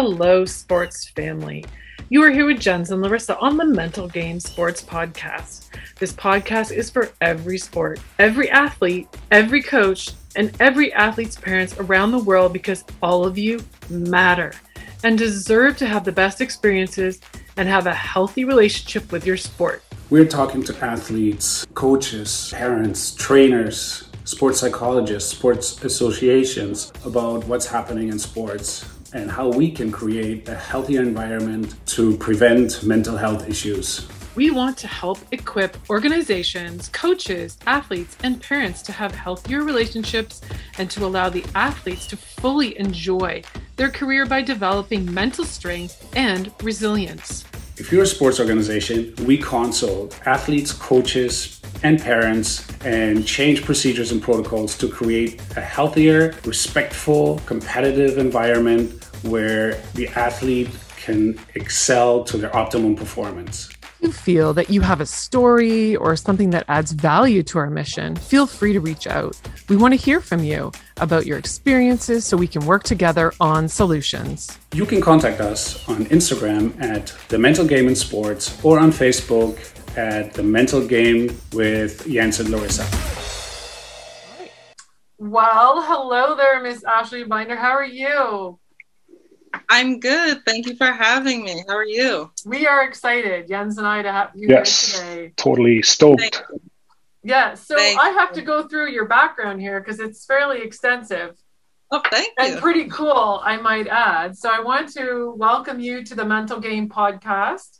Hello, sports family. You are here with Jens and Larissa on the Mental Game Sports Podcast. This podcast is for every sport, every athlete, every coach, and every athlete's parents around the world because all of you matter and deserve to have the best experiences and have a healthy relationship with your sport. We're talking to athletes, coaches, parents, trainers, sports psychologists, sports associations about what's happening in sports and how we can create a healthier environment to prevent mental health issues. We want to help equip organizations, coaches, athletes, and parents to have healthier relationships and to allow the athletes to fully enjoy their career by developing mental strength and resilience. If you're a sports organization, we consult athletes, coaches, and parents and change procedures and protocols to create a healthier, respectful, competitive environment where the athlete can excel to their optimum performance If you feel that you have a story or something that adds value to our mission, feel free to reach out. We want to hear from you about your experiences so we can work together on solutions. You can contact us on Instagram at The Mental Game in Sports or on Facebook at The Mental Game with Jens and Larissa. Well, hello there, Miss Ashleigh Binder. How are you? I'm good. Thank you for having me. How are you? We are excited, Jens and I, to have you yes, here today. Totally stoked. Yeah, so thank I have you. to go through your background here because it's fairly extensive. Oh, thank you. And pretty cool, I might add. So I want to welcome you to the Mental Game podcast.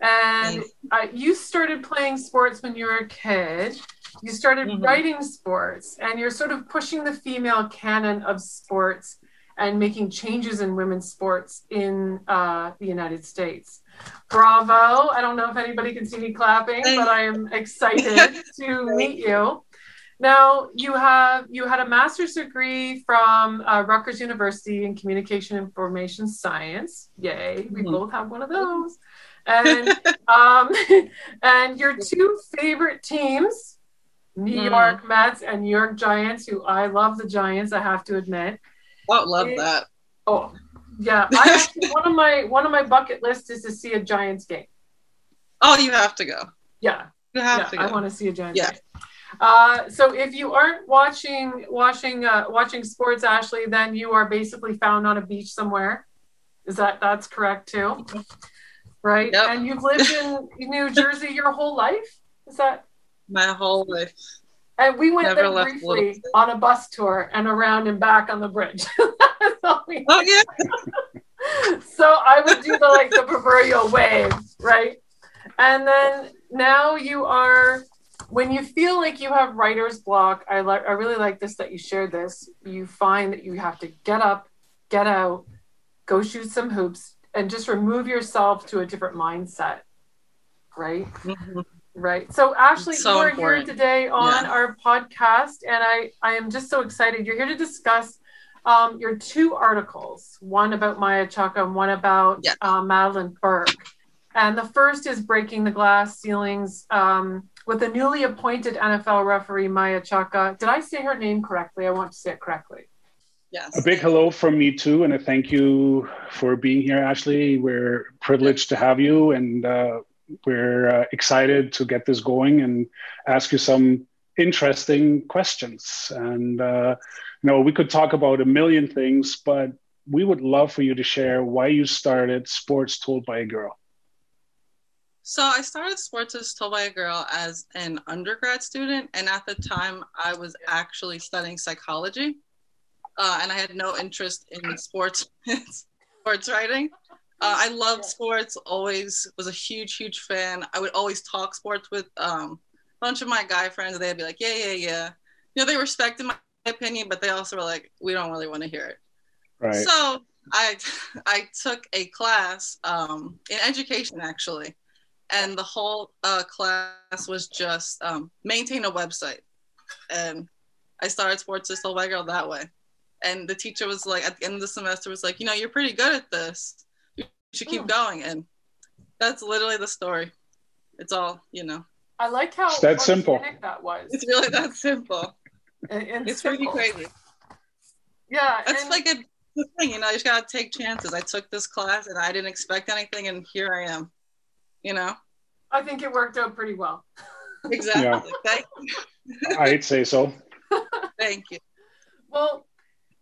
And uh, you started playing sports when you were a kid. You started mm-hmm. writing sports, and you're sort of pushing the female canon of sports and making changes in women's sports in uh, the United States. Bravo. I don't know if anybody can see me clapping, but I am excited to meet you. Now you have you had a master's degree from uh, Rutgers University in Communication Information Science. Yay, we mm-hmm. both have one of those. And um, and your two favorite teams, New mm-hmm. York Mets and New York Giants, who I love the Giants, I have to admit. Oh, love it, that. Oh, yeah. I actually, one of my one of my bucket lists is to see a Giants game. Oh, you have to go. Yeah. You have yeah, to go. I want to see a Giants yeah. game. Uh, so if you aren't watching watching uh, watching sports, Ashleigh, then you are basically found on a beach somewhere. Is that that's correct too? Right. Yep. And you've lived in New Jersey your whole life. Is that my whole life? And we went Never there briefly on a bus tour and around and back on the bridge. oh yeah. so I would do the like the proverbial wave, right? And then now you are when you feel like you have writer's block, I like I really like this that you shared this. You find that you have to get up, get out, go shoot some hoops, and just remove yourself to a different mindset. Right? Mm-hmm. Right. So Ashleigh, so you are important. here today on yeah. our podcast, and I, I am just so excited. You're here to discuss um, your two articles, one about Maia Chaka and one about yeah. uh, Madeline Burke. And the first is breaking the glass ceilings um, with the newly appointed NFL referee Maia Chaka. Did I say her name correctly? I want to say it correctly. Yes. A big hello from me too, and a thank you for being here, Ashleigh. We're privileged to have you, and uh, we're uh, excited to get this going and ask you some interesting questions. And uh, you know, we could talk about a million things, but we would love for you to share why you started Sports Told by a Girl. So I started Sports as Told by a Girl as an undergrad student, and at the time I was actually studying psychology, uh, and I had no interest in sports sports writing. Uh, I loved sports. Always was a huge, huge fan. I would always talk sports with um, a bunch of my guy friends. And They'd be like, "Yeah, yeah, yeah." You know, they respected my opinion, but they also were like, "We don't really want to hear it." Right. So I I took a class um, in education actually, and the whole uh, class was just um, maintain a website, and I started Sports Told by Girl that way. And the teacher was like, at the end of the semester, was like, you know, you're pretty good at this You should keep oh. going. And that's literally the story. It's all, you know. I like how it's that simple that was. It's really that simple. And, and it's simple. pretty crazy. Yeah. It's like a thing, you know, you just gotta take chances. I took this class and I didn't expect anything, and here I am. You know. I think it worked out pretty well. Exactly. Yeah. I'd say so. Thank you. Well,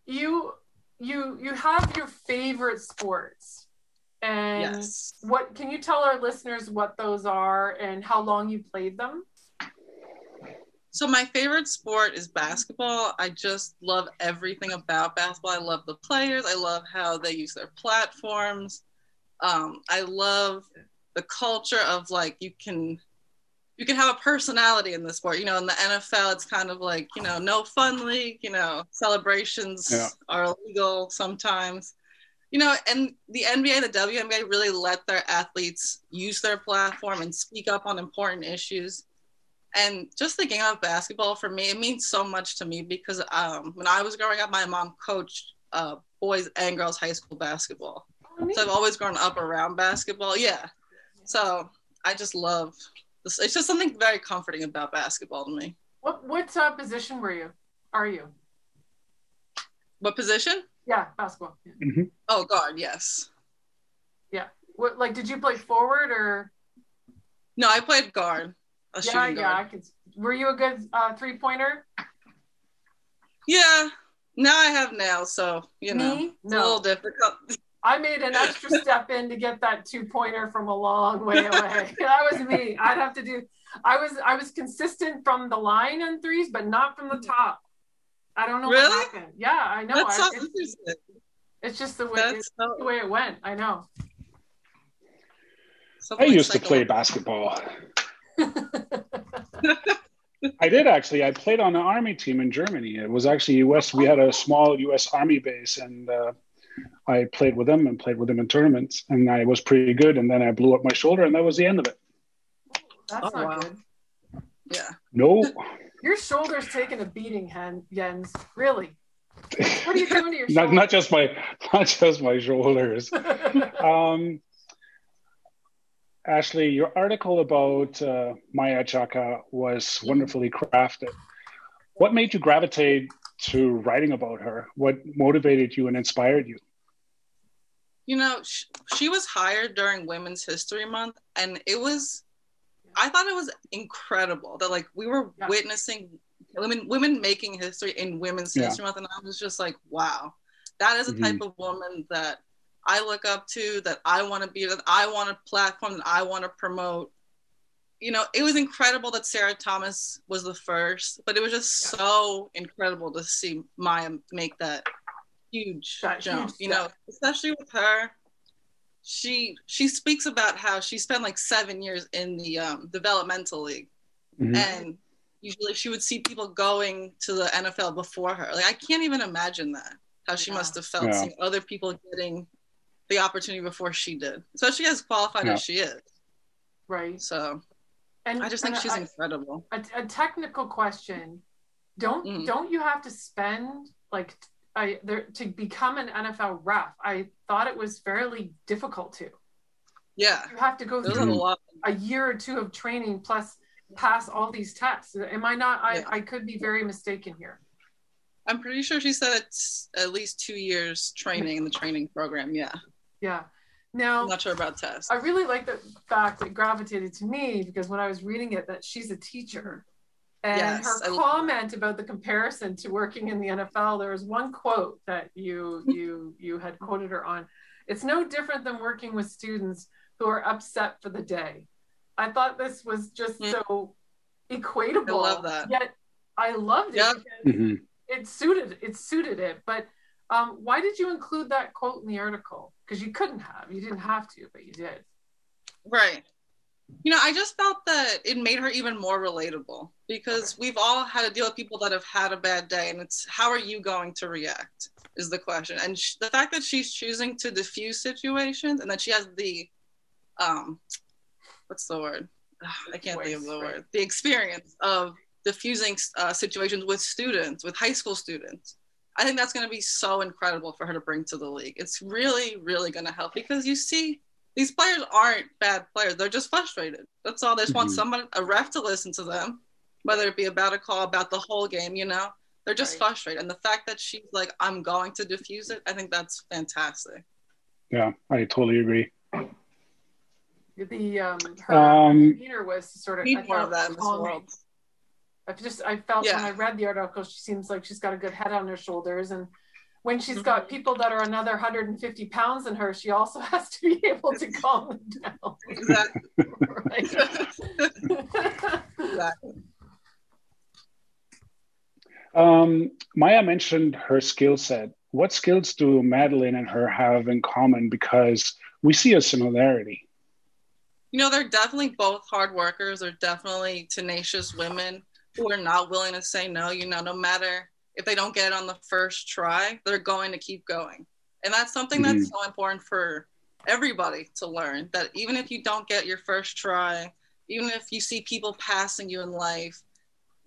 you you you have your favorite sports, and yes. what can you tell our listeners what those are and how long you played them? So my favorite sport is basketball. I just love everything about basketball. I love the players. I love how they use their platforms. Um, I love the culture of like you can you can have a personality in the sport. You know, in the NFL, it's kind of like you know, no fun league. You know, celebrations yeah. are illegal sometimes. You know, and the NBA, the WNBA, really let their athletes use their platform and speak up on important issues. And just the game of basketball for me, it means so much to me because um, when I was growing up, my mom coached uh, boys and girls high school basketball. Oh, so I've always grown up around basketball. Yeah. So I just love it's just something very comforting about basketball to me. What what uh, position were you? Are you? What position? Yeah, basketball. Mm-hmm. Oh, God, Yes. Yeah. What like did you play forward or? No, I played guard. yeah, yeah. I could. Were you a good uh, three pointer? Yeah. Now I have nails, so you know Me? it's no. a little difficult. I made an extra step in to get that two pointer from a long way away. that was me. I'd have to do. I was I was consistent from the line on threes, but not from the top. I don't know really? what happened. Yeah, I know. That's I, so it's, it's, just the way it's so... the way it went. I know. Something I used to play basketball. I did actually. I played on an army team in Germany. It was actually U.S. We had a small U.S. Army base, and uh, I played with them and played with them in tournaments, and I was pretty good. And then I blew up my shoulder, and that was the end of it. That's oh, not wow. good. Yeah. No. Your shoulder's taking a beating, Jens. Really. What are you doing to your not, not just my not just my shoulders. um, Ashleigh, your article about uh, Maia Chaka was wonderfully crafted. What made you gravitate to writing about her? What motivated you and inspired you? You know, she, she was hired during Women's History Month, and it was, I thought it was incredible that like we were yeah. witnessing women women making history in Women's yeah. History Month, and I was just like, wow, that is a mm-hmm. type of woman that I look up to, that I want to be, that I want a platform, that I want to promote you know, it was incredible that Sarah Thomas was the first, but it was just yeah. so incredible to see Maia make that huge that jump. Huge you know, especially with her. She she speaks about how she spent like seven years in the um, developmental league, mm-hmm. and usually she would see people going to the NFL before her. Like I can't even imagine that how she yeah. must have felt yeah. seeing other people getting the opportunity before she did, especially as qualified as she is. Right. So and I just think she's a, incredible. A, a, technical question: Don't mm. don't you have to spend like I there to become an NFL ref? I thought it was fairly difficult to. Yeah, you have to go through a, a, year or two of training plus pass all these tests. Am I not? I, yeah. I could be very mistaken here. I'm pretty sure she said it's at least two years training in the training program. Yeah. Yeah. Now, I'm not sure about tests. I really like the fact that gravitated to me because when I was reading it, that she's a teacher. And yes, her I comment about the comparison to working in the NFL, there was one quote that you you you had quoted her on. It's no different than working with students who are upset for the day. I thought this was just mm-hmm. so equatable. I love that. Yet I loved it yep. mm-hmm. it suited it suited it. But um, why did you include that quote in the article? Because you couldn't have. You didn't have to, but you did. Right. You know, I just felt that it made her even more relatable because we've all had to deal with people that have had a bad day, and it's how are you going to react is the question. And sh- the fact that she's choosing to diffuse situations and that she has the, um, what's the word? Ugh, I can't think of the word. The experience of diffusing uh, situations with students, with high school students I think that's going to be so incredible for her to bring to the league. It's really, really going to help because you see these players aren't bad players. They're just frustrated. That's all. They just mm-hmm. want someone, a ref to listen to them, whether it be about a call, about the whole game, you know? They're just right. frustrated. And the fact that she's like, I'm going to diffuse it, I think that's fantastic. Yeah, I totally agree. The um, her um, demeanor was sort of need more of that in this world. I just I felt yeah. when I read the article, she seems like she's got a good head on her shoulders, and when she's got mm-hmm. people that are another 150 pounds than her, she also has to be able to calm them down. Exactly. exactly. Um, Maia mentioned her skill set. What skills do Madeline and her have in common? Because we see a similarity. You know, they're definitely both hard workers. They're definitely tenacious women who are not willing to say no. You know, no matter if they don't get it on the first try, they're going to keep going. And that's something mm-hmm. that's so important for everybody to learn that even if you don't get your first try, even if you see people passing you in life,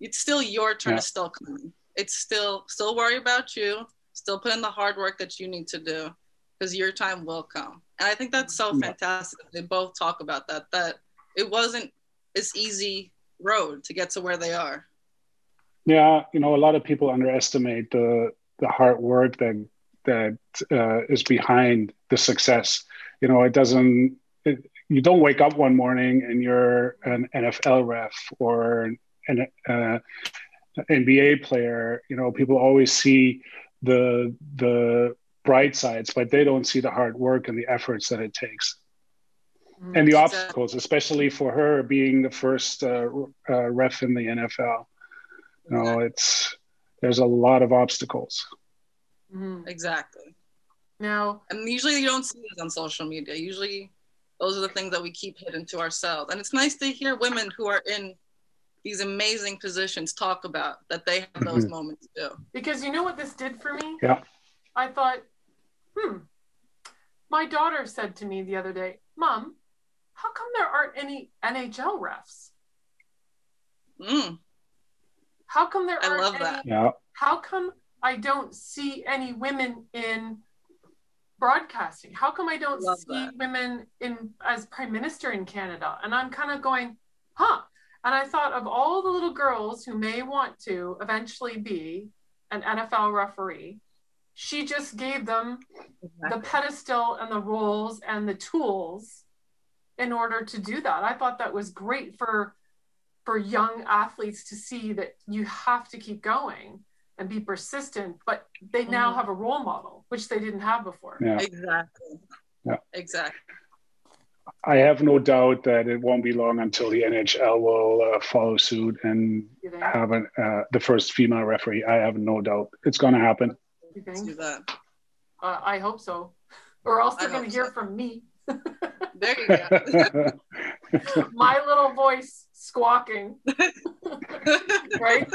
it's still your turn yeah. to still come. It's still still worry about you, still put in the hard work that you need to do because your time will come. And I think that's so yeah. fantastic. They both talk about that, that it wasn't this easy road to get to where they are. Yeah, you know, a lot of people underestimate the the hard work that that uh, is behind the success. You know, it doesn't. It, you don't wake up one morning and you're an NFL ref or an uh, NBA player. You know, people always see the the bright sides, but they don't see the hard work and the efforts that it takes. Mm, and the obstacles, especially for her being the first uh, uh, ref in the NFL. You know, it's there's a lot of obstacles. Mm-hmm. Exactly. Now, and usually you don't see this on social media. Usually, those are the things that we keep hidden to ourselves. And it's nice to hear women who are in these amazing positions talk about that they have those mm-hmm. moments too. Because you know what this did for me? Yeah. I thought, hmm. My daughter said to me the other day, Mom, how come there aren't any NHL refs? Mm. How come there aren't I love any, that. Yeah. How come I don't see any women in broadcasting? How come I don't love see that. women in as prime minister in Canada? And I'm kind of going, huh? And I thought of all the little girls who may want to eventually be an NFL referee. She just gave them exactly. the pedestal and the roles and the tools in order to do that. I thought that was great for for young athletes to see that you have to keep going and be persistent but they now mm-hmm. have a role model which they didn't have before yeah. exactly yeah exactly I have no doubt that it won't be long until the NHL will uh, follow suit and have an, uh, the first female referee. I have no doubt it's going to happen. You think? Uh, I hope so, or else they're going to hear so. from me. there you go. My little voice squawking. right?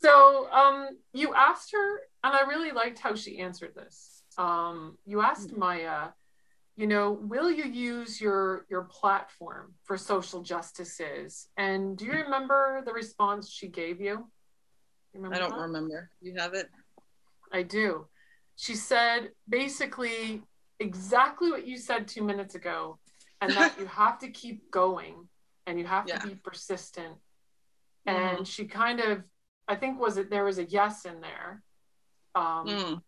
So um, you asked her, and I really liked how she answered this. Um, you asked Maia, you know, will you use your your platform for social justices? And do you remember the response she gave you? I don't that? remember. You have it? I do. She said basically exactly what you said two minutes ago, and that you have to keep going and you have yeah. to be persistent. Mm-hmm. And she kind of, I think, was it there was a yes in there. Um, mm.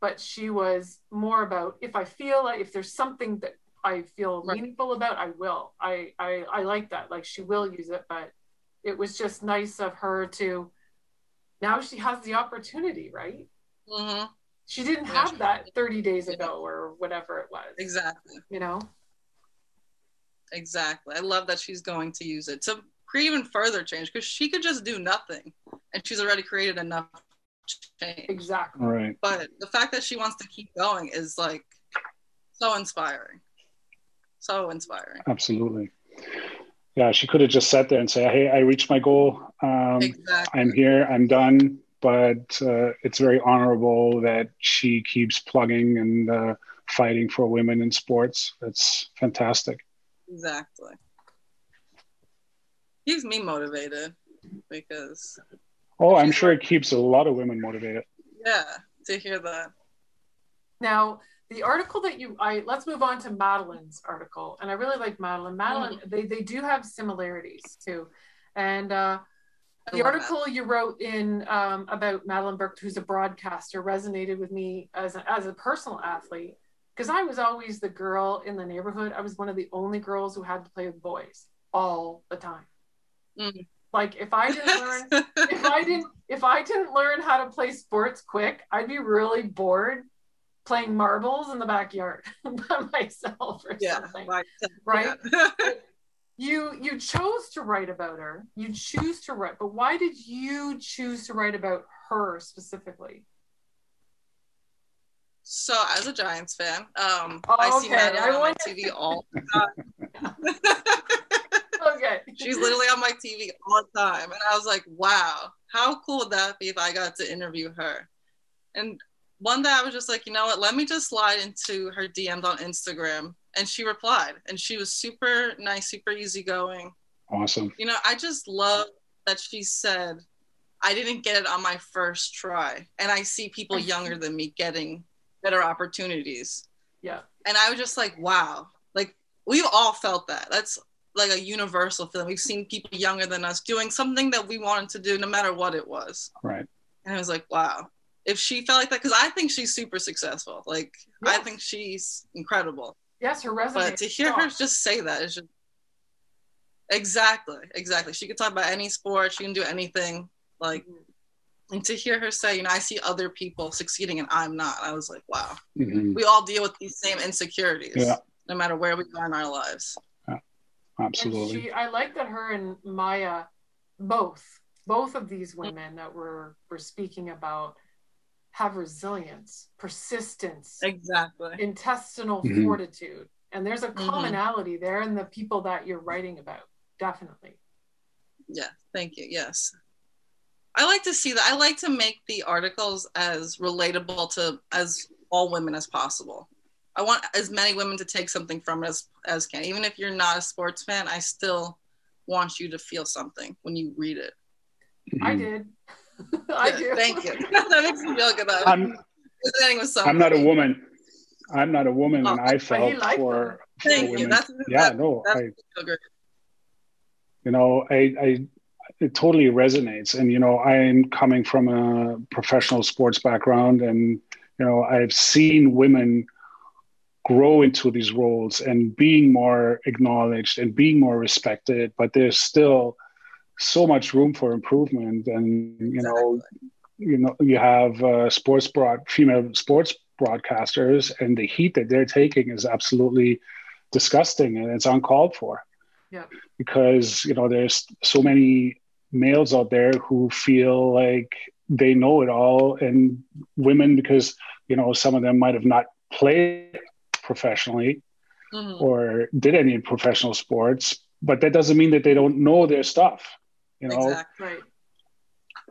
But she was more about if I feel like if there's something that I feel right. meaningful about, I will. I, I I like that. Like she will use it, but it was just nice of her to. Now she has the opportunity, right? Mm-hmm. She didn't yeah. have that 30 days ago or whatever it was. Exactly. You know. Exactly. I love that she's going to use it to create even further change because she could just do nothing and she's already created enough change. Exactly. Right. But the fact that she wants to keep going is like so inspiring. So inspiring. Absolutely. Yeah, she could have just sat there and say, "Hey, I reached my goal. Um, exactly. I'm here. I'm done." But uh, it's very honorable that she keeps plugging and uh, fighting for women in sports. That's fantastic. Exactly. Keeps me motivated because. Oh, I'm sure it keeps a lot of women motivated. Yeah, to hear that. Now, the article that you I let's move on to Madeline's article. And I really like Madeline. Madeline, mm-hmm. they, they do have similarities too. And uh the article that. you wrote in um, about Madeline Burke, who's a broadcaster, resonated with me as a, as a personal athlete because I was always the girl in the neighborhood. I was one of the only girls who had to play with boys all the time. Mm. Like if I didn't learn, if I didn't, if I didn't learn how to play sports quick, I'd be really bored playing marbles in the backyard by myself or yeah, something. Right. Yeah. you you chose to write about her. You choose to write, but why did you choose to write about her specifically? So, as a Giants fan, um, oh, I see Madeline on my TV all the time. okay. She's literally on my TV all the time. And I was like, wow, how cool would that be if I got to interview her? And one day I was just like, you know what, let me just slide into her DMs on Instagram. And she replied. And she was super nice, super easygoing. Awesome. You know, I just love that she said, I didn't get it on my first try. And I see people younger than me getting better opportunities. Yeah. And I was just like, wow. Like we've all felt that. That's like a universal feeling. We've seen people younger than us doing something that we wanted to do, no matter what it was. Right. And I was like, wow. If she felt like that, because I think she's super successful. Like yes. I think she's incredible. Yes, her resume. But to hear her just say that is just exactly, exactly. She could talk about any sport. She can do anything. Like, mm-hmm. And to hear her say, you know, I see other people succeeding and I'm not. I was like, wow. Mm-hmm. We all deal with these same insecurities, yeah. no matter where we are in our lives. Absolutely. She, I like that her and Maia, both, both of these women that we're we're speaking about, have resilience, persistence, exactly, intestinal mm-hmm. fortitude, and there's a mm-hmm. commonality mm-hmm. there in the people that you're writing about. Definitely. Yeah. Thank you. Yes. I like to see that. I like to make the articles as relatable to as all women as possible. I want as many women to take something from it as, as can. Even if you're not a sports fan, I still want you to feel something when you read it. I mm-hmm. did. I do. Thank you. that makes me feel good. I'm, I'm not a woman. I'm not a woman, oh, and I felt for, for Thank women. you. That's, yeah, no, I, you know, I, I, it totally resonates. And you know, I'm coming from a professional sports background, and you know, I've seen women grow into these roles and being more acknowledged and being more respected but there's still so much room for improvement. And you know you know you have uh, sports broad female sports broadcasters and the heat that they're taking is absolutely disgusting and it's uncalled for yeah because you know there's so many males out there who feel like they know it all and women because you know some of them might have not played professionally mm-hmm. or did any professional sports, but that doesn't mean that they don't know their stuff. You know, exactly.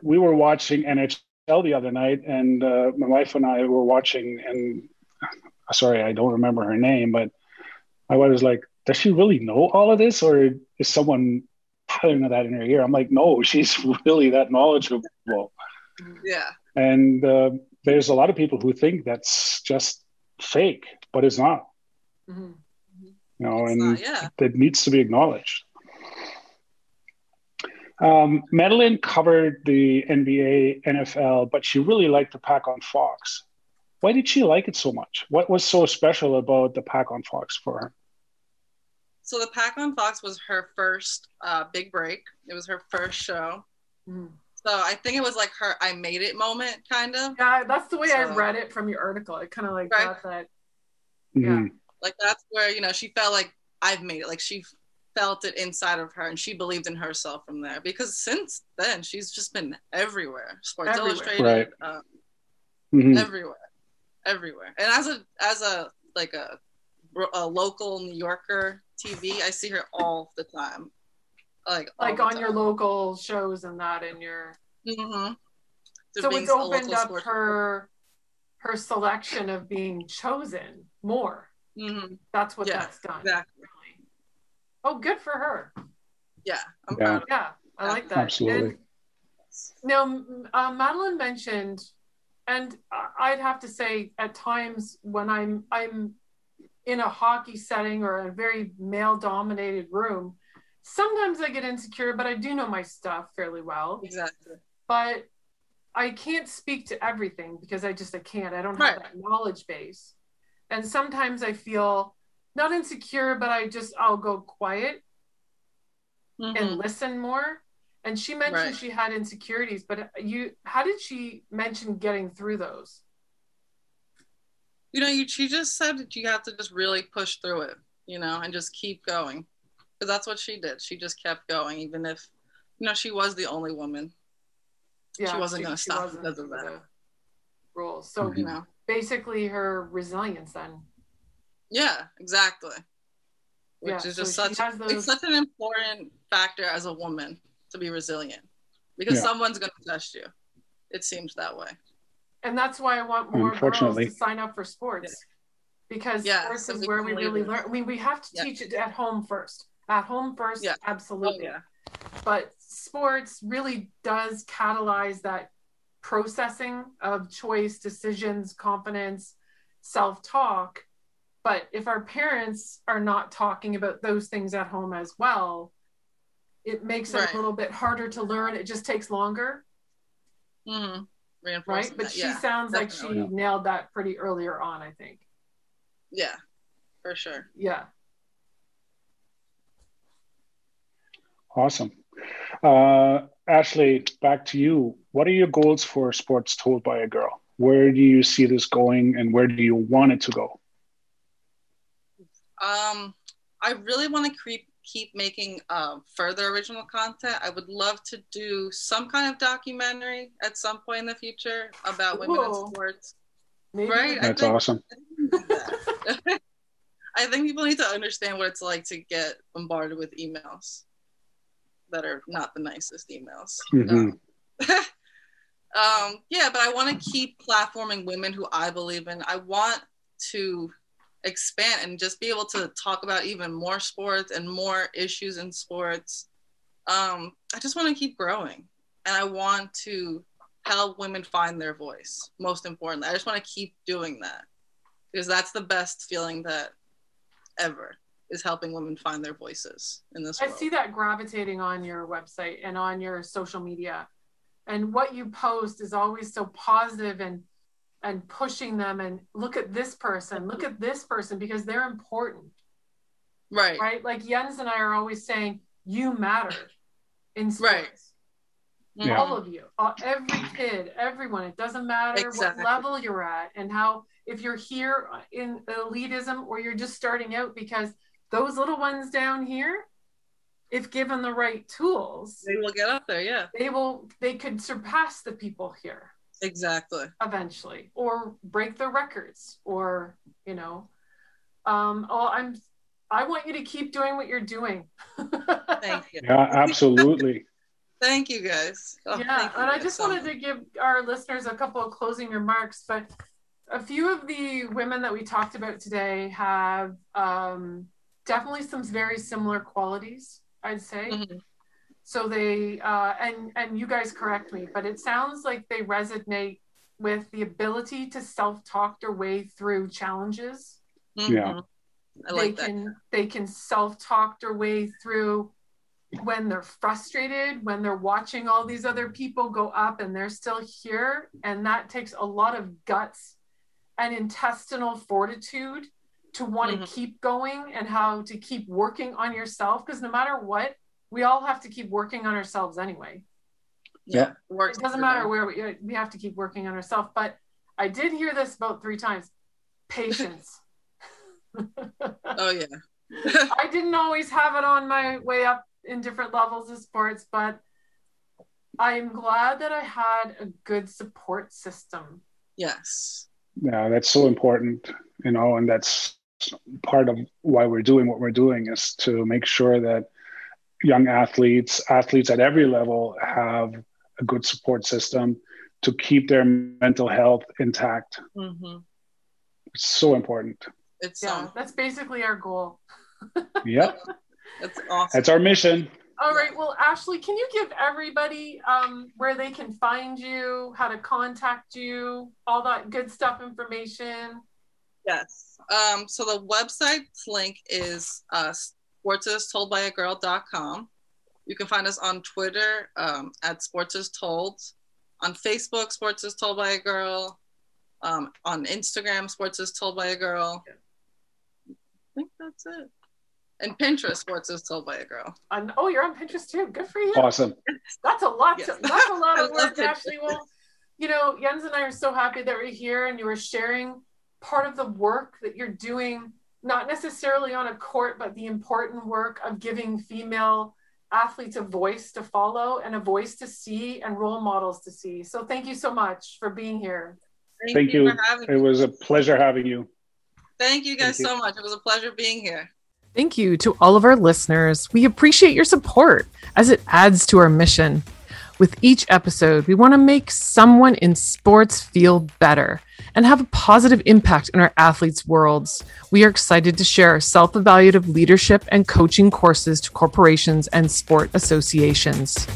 we were watching NHL the other night, and uh, my wife and I were watching, and sorry, I don't remember her name, but I was like, does she really know all of this, or is someone her that in her ear? I'm like, no, she's really that knowledgeable. Yeah. And uh, there's a lot of people who think that's just fake but it's not. Mm-hmm. You know, it's and not, yeah. that needs to be acknowledged. Um, Madeline covered the NBA, NFL, but she really liked the pack on Fox. Why did she like it so much? What was so special about the pack on Fox for her? So the pack on Fox was her first uh, big break. It was her first show. Mm. So I think it was like her I made it moment, kind of. Yeah, that's the way so, I read it from your article. It kind of like right? got that Mm-hmm. Yeah. Like that's where, you know, she felt like I've made it. Like she felt it inside of her and she believed in herself from there because since then she's just been everywhere. Sports everywhere. Illustrated, right. um, mm-hmm. everywhere. Everywhere. And as a as a like a a local New Yorker TV, I see her all the time. Like like on your local shows and that in your mm-hmm. so it's opened up her her selection of being chosen more. Mm-hmm. That's what yeah, that's done. Exactly. Oh, good for her. Yeah, I'm yeah. Yeah, I like that. Absolutely. And now, uh, Madeline mentioned, and I'd have to say, at times when I'm I'm in a hockey setting or a very male-dominated room, sometimes I get insecure, but I do know my stuff fairly well. Exactly. But I can't speak to everything because I just I can't. I don't have right. that knowledge base. And sometimes I feel not insecure, but I just I'll go quiet mm-hmm. and listen more. And she mentioned right. she had insecurities, but you how did she mention getting through those? You know, you she just said that you have to just really push through it, you know, and just keep going. Because that's what she did. She just kept going, even if you know she was the only woman. Yeah, she wasn't going to stop because of that. Rules. So mm-hmm. you know, basically her resilience then. Yeah, exactly. Which yeah, is just so such those... it's such an important factor as a woman to be resilient because yeah. someone's going to test you. It seems that way. And that's why I want more girls to sign up for sports. Yeah. Because yeah, sports so is where we really learn. I mean, we have to teach it at home first. At home first, yeah. absolutely. Oh, yeah. But sports really does catalyze that processing of choice, decisions, confidence, self talk. But if our parents are not talking about those things at home as well, it makes it right. a little bit harder to learn. It just takes longer. Mm-hmm. Right. But that. she yeah, sounds definitely. like she nailed that pretty earlier on, I think. Yeah, for sure. Yeah. Awesome. Uh, Ashleigh, back to you. What are your goals for Sports Told by a Girl? Where do you see this going and where do you want it to go? Um, I really want to keep keep making uh, further original content. I would love to do some kind of documentary at some point in the future about women in sports. Maybe. Right? That's I think, awesome. I think people need to understand what it's like to get bombarded with emails that are not the nicest emails. Mm-hmm. um, yeah, but I want to keep platforming women who I believe in. I want to expand and just be able to talk about even more sports and more issues in sports. Um, I just want to keep growing and I want to help women find their voice. Most importantly, I just want to keep doing that because that's the best feeling that ever is helping women find their voices in this I see that gravitating on your website and on your social media. And what you post is always so positive and and pushing them and look at this person, look at this person because they're important. Right. Right? Like Jens and I are always saying you matter in sports. Right. Yeah. All of you, all, every kid, everyone. It doesn't matter exactly. what level you're at and how if you're here in elitism or you're just starting out because those little ones down here, if given the right tools, they will get up there. Yeah, they will. They could surpass the people here. Exactly. Eventually, or break the records, or you know, um, oh, I'm. I want you to keep doing what you're doing. Thank you. Yeah, absolutely. Thank you guys. Oh, yeah, you and I just so wanted much. to give our listeners a couple of closing remarks, but a few of the women that we talked about today have um, definitely some very similar qualities, I'd say. Mm-hmm. So they uh, and and you guys correct me, but it sounds like they resonate with the ability to self-talk their way through challenges. Mm-hmm. Yeah. I like they can they can self-talk their way through when they're frustrated, when they're watching all these other people go up and they're still here. And that takes a lot of guts and intestinal fortitude to want mm-hmm. to keep going and how to keep working on yourself because no matter what we all have to keep working on ourselves anyway. Yeah. It doesn't matter where we, uh, we have to keep working on ourselves but i did hear this about three times. Patience. Oh yeah. I didn't always have it on my way up in different levels of sports but i'm glad that i had a good support system. Yes. Yeah that's so important you know and that's part of why we're doing what we're doing is to make sure that young athletes, athletes at every level, have a good support system to keep their mental health intact. Mm-hmm. It's so important. It's yeah, um, that's basically our goal. yep. That's awesome. That's our mission. All right. Well, Ashleigh, can you give everybody um, where they can find you, how to contact you, all that good stuff information? Yes. Um, so the website link is uh, sportsastoldbyagirl.com. You can find us on Twitter um, at Sports is Told, on Facebook, Sports is Told by a Girl, um, on Instagram, Sports is Told by a Girl. I think that's it. And Pinterest, Sports is Told by a Girl. And, oh, you're on Pinterest too. Good for you. Awesome. That's a lot. To, that's a lot of work, Ashleigh. Well, you know, Jens and I are so happy that we're here and you were sharing part of the work that you're doing, not necessarily on a court, but the important work of giving female athletes a voice to follow and a voice to see and role models to see. So thank you so much for being here. Thank, Thank you. you. It was a pleasure having you. Thank you guys Thank so you. much. It was a pleasure being here. Thank you to all of our listeners. We appreciate your support as it adds to our mission. With each episode, we want to make someone in sports feel better and have a positive impact in our athletes' worlds. We are excited to share self evaluative leadership and coaching courses to corporations and sport associations.